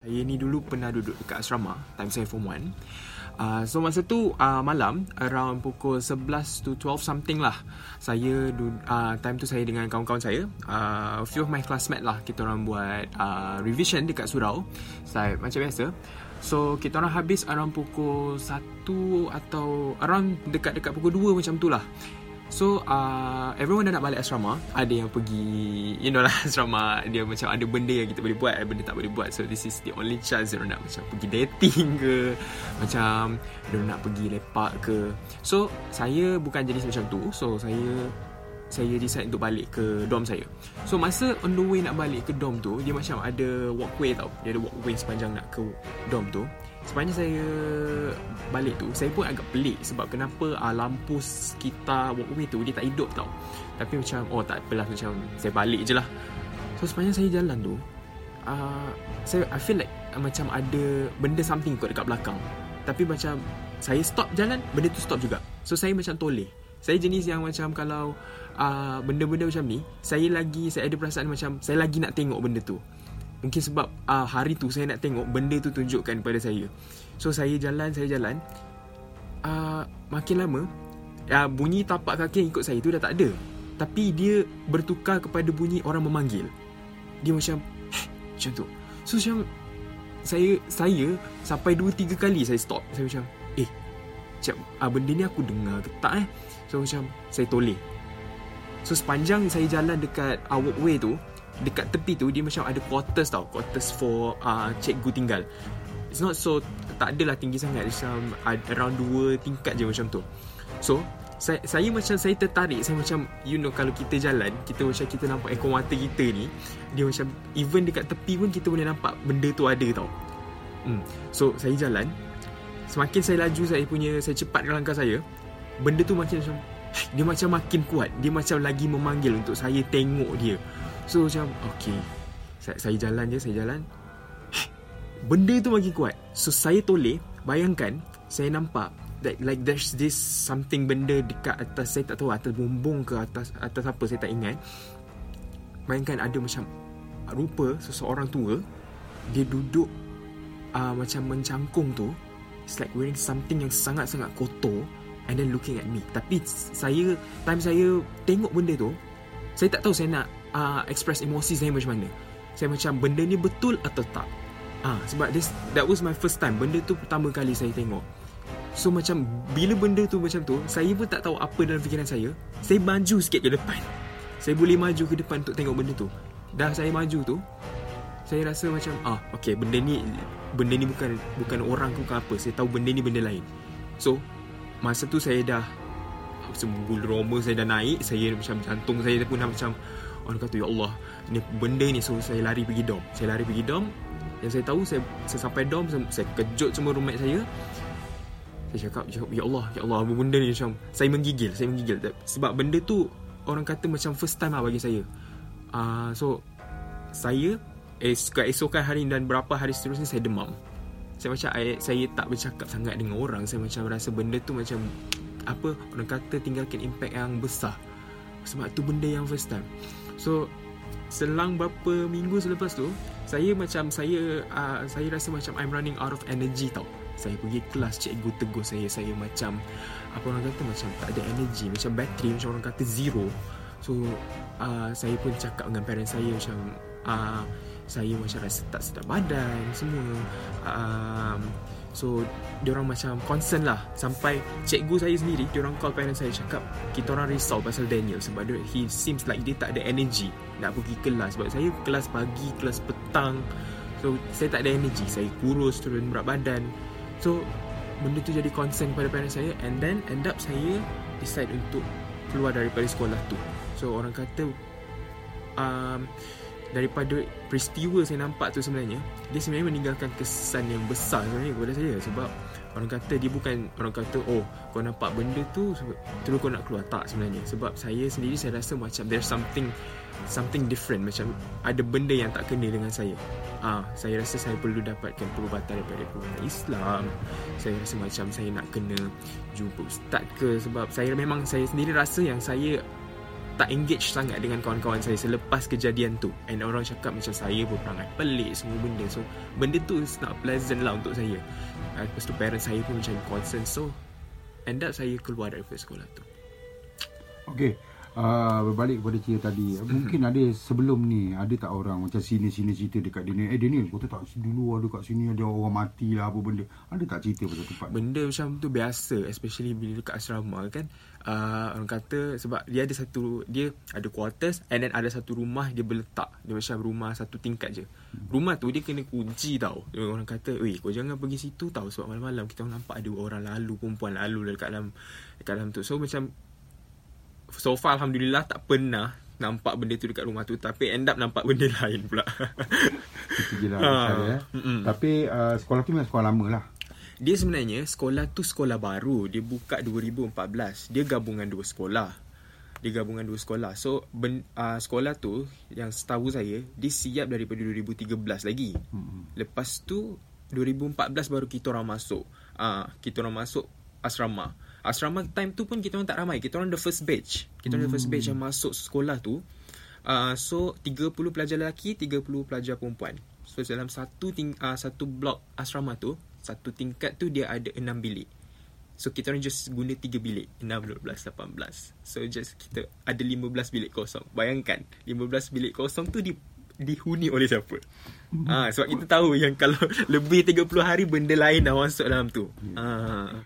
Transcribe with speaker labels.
Speaker 1: Saya ni dulu pernah duduk dekat asrama Time saya form 1 uh, So masa tu uh, malam Around pukul 11 to 12 something lah Saya uh, Time tu saya dengan kawan-kawan saya uh, A few of my classmates lah Kita orang buat uh, revision dekat surau. Like, Macam biasa. So kita orang habis around pukul 1 Atau around dekat-dekat pukul 2 macam tu lah So uh, everyone dah nak balik asrama. Ada yang pergi You know lah asrama. Dia macam ada benda yang kita boleh buat Ada benda tak boleh buat. So this is the only chance Dia nak macam pergi dating ke. Macam Dia nak pergi lepak ke. So saya bukan jenis macam tu. So saya saya decide untuk balik ke dorm saya. So masa on the way nak balik ke dorm tu Dia macam ada walkway tau. Dia ada walkway sepanjang nak ke dorm tu Sepanjang saya balik tu Saya pun agak pelik Sebab kenapa uh, lampu sekitar walkway tu Dia tak hidup tau. Tapi macam Oh tak apalah Macam saya balik je lah. So sepanjang saya jalan tu uh, saya, I feel like uh, Macam ada Benda something kot dekat belakang. Tapi macam Saya stop jalan Benda tu stop juga. So saya macam toleh. Saya jenis yang macam Kalau uh, benda-benda macam ni saya lagi saya ada perasaan macam saya lagi nak tengok benda tu mungkin sebab uh, hari tu saya nak tengok benda tu tunjukkan kepada saya. So saya jalan saya jalan. Uh, makin lama uh, bunyi tapak kaki yang ikut saya tu dah tak ada. Tapi dia bertukar kepada bunyi orang memanggil. Dia macam macam tu. So macam saya saya sampai 2 3 kali saya stop. Saya macam eh macam uh, benda ni aku dengar ke tak eh? So macam saya toleh. So sepanjang saya jalan dekat uh, walkway tu Dekat tepi tu Dia macam ada quarters tau. Quarters for uh, cikgu tinggal. It's not so Tak adalah tinggi sangat. Macam uh, around dua tingkat je macam tu. So saya, saya macam Saya tertarik. Saya macam You know kalau kita jalan Kita macam kita nampak Ekor mata kita ni Dia macam Even dekat tepi pun Kita boleh nampak Benda tu ada tau. Hmm. So saya jalan. Semakin saya laju Saya punya Saya cepatkan langkah saya Benda tu makin macam dia macam makin kuat. Dia macam lagi memanggil Untuk saya tengok dia So macam Okay. Saya, saya jalan je Saya jalan. Benda tu makin kuat. So saya toleh. Bayangkan Saya nampak that, Like there's this Something benda dekat atas Saya tak tahu Atas bumbung ke Atas atas apa Saya tak ingat. Bayangkan ada macam Rupa seseorang tua Dia duduk uh, Macam mencangkung tu. It's like wearing something yang sangat-sangat kotor and then looking at me. Tapi saya time saya tengok benda tu saya tak tahu saya nak uh, express emosi saya macam mana. Saya macam benda ni betul atau tak? Ah uh, sebab this that was my first time. Benda tu pertama kali saya tengok. So macam bila benda tu macam tu saya pun tak tahu apa dalam fikiran saya. Saya maju sikit ke depan. Saya boleh maju ke depan untuk tengok benda tu. Dah saya maju tu saya rasa macam ah okay benda ni benda ni bukan bukan orang ke bukan apa. Saya tahu benda ni benda lain. So Masa tu saya dah Sembul roma saya dah naik Saya macam jantung saya pun dah macam Orang kata ya Allah Ni benda ni So saya lari pergi dom Saya lari pergi dom Yang saya tahu Saya, saya sampai dom saya, saya kejut semua roommate saya. Saya cakap Ya Allah Ya Allah Benda ni? Macam Saya menggigil Saya menggigil. Sebab benda tu Orang kata macam first time lah bagi saya. Uh, So Saya eh, Keesokan hari dan berapa hari seterusnya Saya demam. Saya macam I, saya tak bercakap sangat dengan orang. Saya macam rasa benda tu macam apa orang kata tinggalkan impact yang besar. Sebab tu benda yang first time. So selang berapa minggu selepas tu saya macam saya uh, saya rasa macam I'm running out of energy tau. Saya pergi kelas cikgu tegur saya saya macam apa orang kata macam tak ada energy. Macam battery macam orang kata zero. So uh, saya pun cakap dengan parents saya macam uh, saya macam rasa tak sedap badan semua. Um, so orang macam concern lah. Sampai cikgu saya sendiri orang call parents saya cakap kita orang risau pasal Daniel sebab dia, he seems like dia tak ada energy nak pergi kelas. Sebab saya kelas pagi kelas petang. So saya tak ada energy. Saya kurus turun berat badan. So benda tu jadi concern pada parents saya. And then end up saya decide untuk keluar daripada sekolah tu. So orang kata um, daripada peristiwa saya nampak tu sebenarnya dia sebenarnya meninggalkan kesan yang besar sebenarnya kepada saya. Sebab orang kata dia bukan orang kata oh kau nampak benda tu terus kau nak keluar. Tak sebenarnya. Sebab saya sendiri saya rasa macam there's something something different. Macam ada benda yang tak kena dengan saya. Ah saya rasa saya perlu dapatkan perubatan daripada pemerintah Islam. Saya rasa macam saya nak kena jumpa ustaz ke. Sebab saya memang saya sendiri rasa yang saya tak engage sangat dengan kawan-kawan saya selepas kejadian tu. And orang cakap macam saya berperangai pelik semua benda. So benda tu is not pleasant lah untuk saya. Uh, lepas tu parents saya pun macam concern. So end up saya keluar dari sekolah tu.
Speaker 2: Okay uh, Berbalik kepada cerita tadi.
Speaker 1: Mhm.
Speaker 2: Mungkin ada sebelum ni Ada tak orang Macam sini-sini cerita dekat Daniel Eh Daniel kau tak Dulu ada kat sini Ada orang mati lah Apa benda? Ada tak cerita pasal tempat
Speaker 1: benda macam tu biasa especially bila dekat asrama kan. Uh, orang kata sebab dia ada satu dia ada quarters and then ada satu rumah dia berletak. Dia macam rumah satu tingkat je. Rumah tu dia kena kunci tau. Dia orang kata weh kau jangan pergi situ tau sebab malam-malam kita nampak ada orang lalu perempuan lalu dekat dalam dekat dalam tu. So macam so far alhamdulillah tak pernah nampak benda tu dekat rumah tu tapi end up nampak benda lain pula
Speaker 2: Itu je lah
Speaker 1: Ah,
Speaker 2: eh.
Speaker 1: mm-mm.
Speaker 2: Tapi uh, sekolah tu memang sekolah lama lah
Speaker 1: Dia sebenarnya sekolah tu sekolah baru. Dia buka 2014. Dia gabungan dua sekolah. Dia gabungan dua sekolah. So ben, uh, sekolah tu yang setahu saya dia siap daripada 2013 lagi.
Speaker 2: Mm-mm.
Speaker 1: Lepas tu 2014 baru kita orang masuk. Ah uh, kita orang masuk asrama. Asrama time tu pun kita orang tak ramai. Kita orang the first batch. Kita orang the first batch yang masuk sekolah tu. Uh, so 30 pelajar lelaki, 30 pelajar perempuan. So dalam satu ting uh, satu blok asrama tu, satu tingkat tu dia ada 6 bilik. So kita orang just guna 3 bilik 6, 12, 18 So just kita ada 15 bilik kosong Bayangkan 15 bilik kosong tu di, dihuni oleh siapa ha, Sebab kita tahu yang kalau lebih 30 hari benda lain dah masuk dalam tu ha.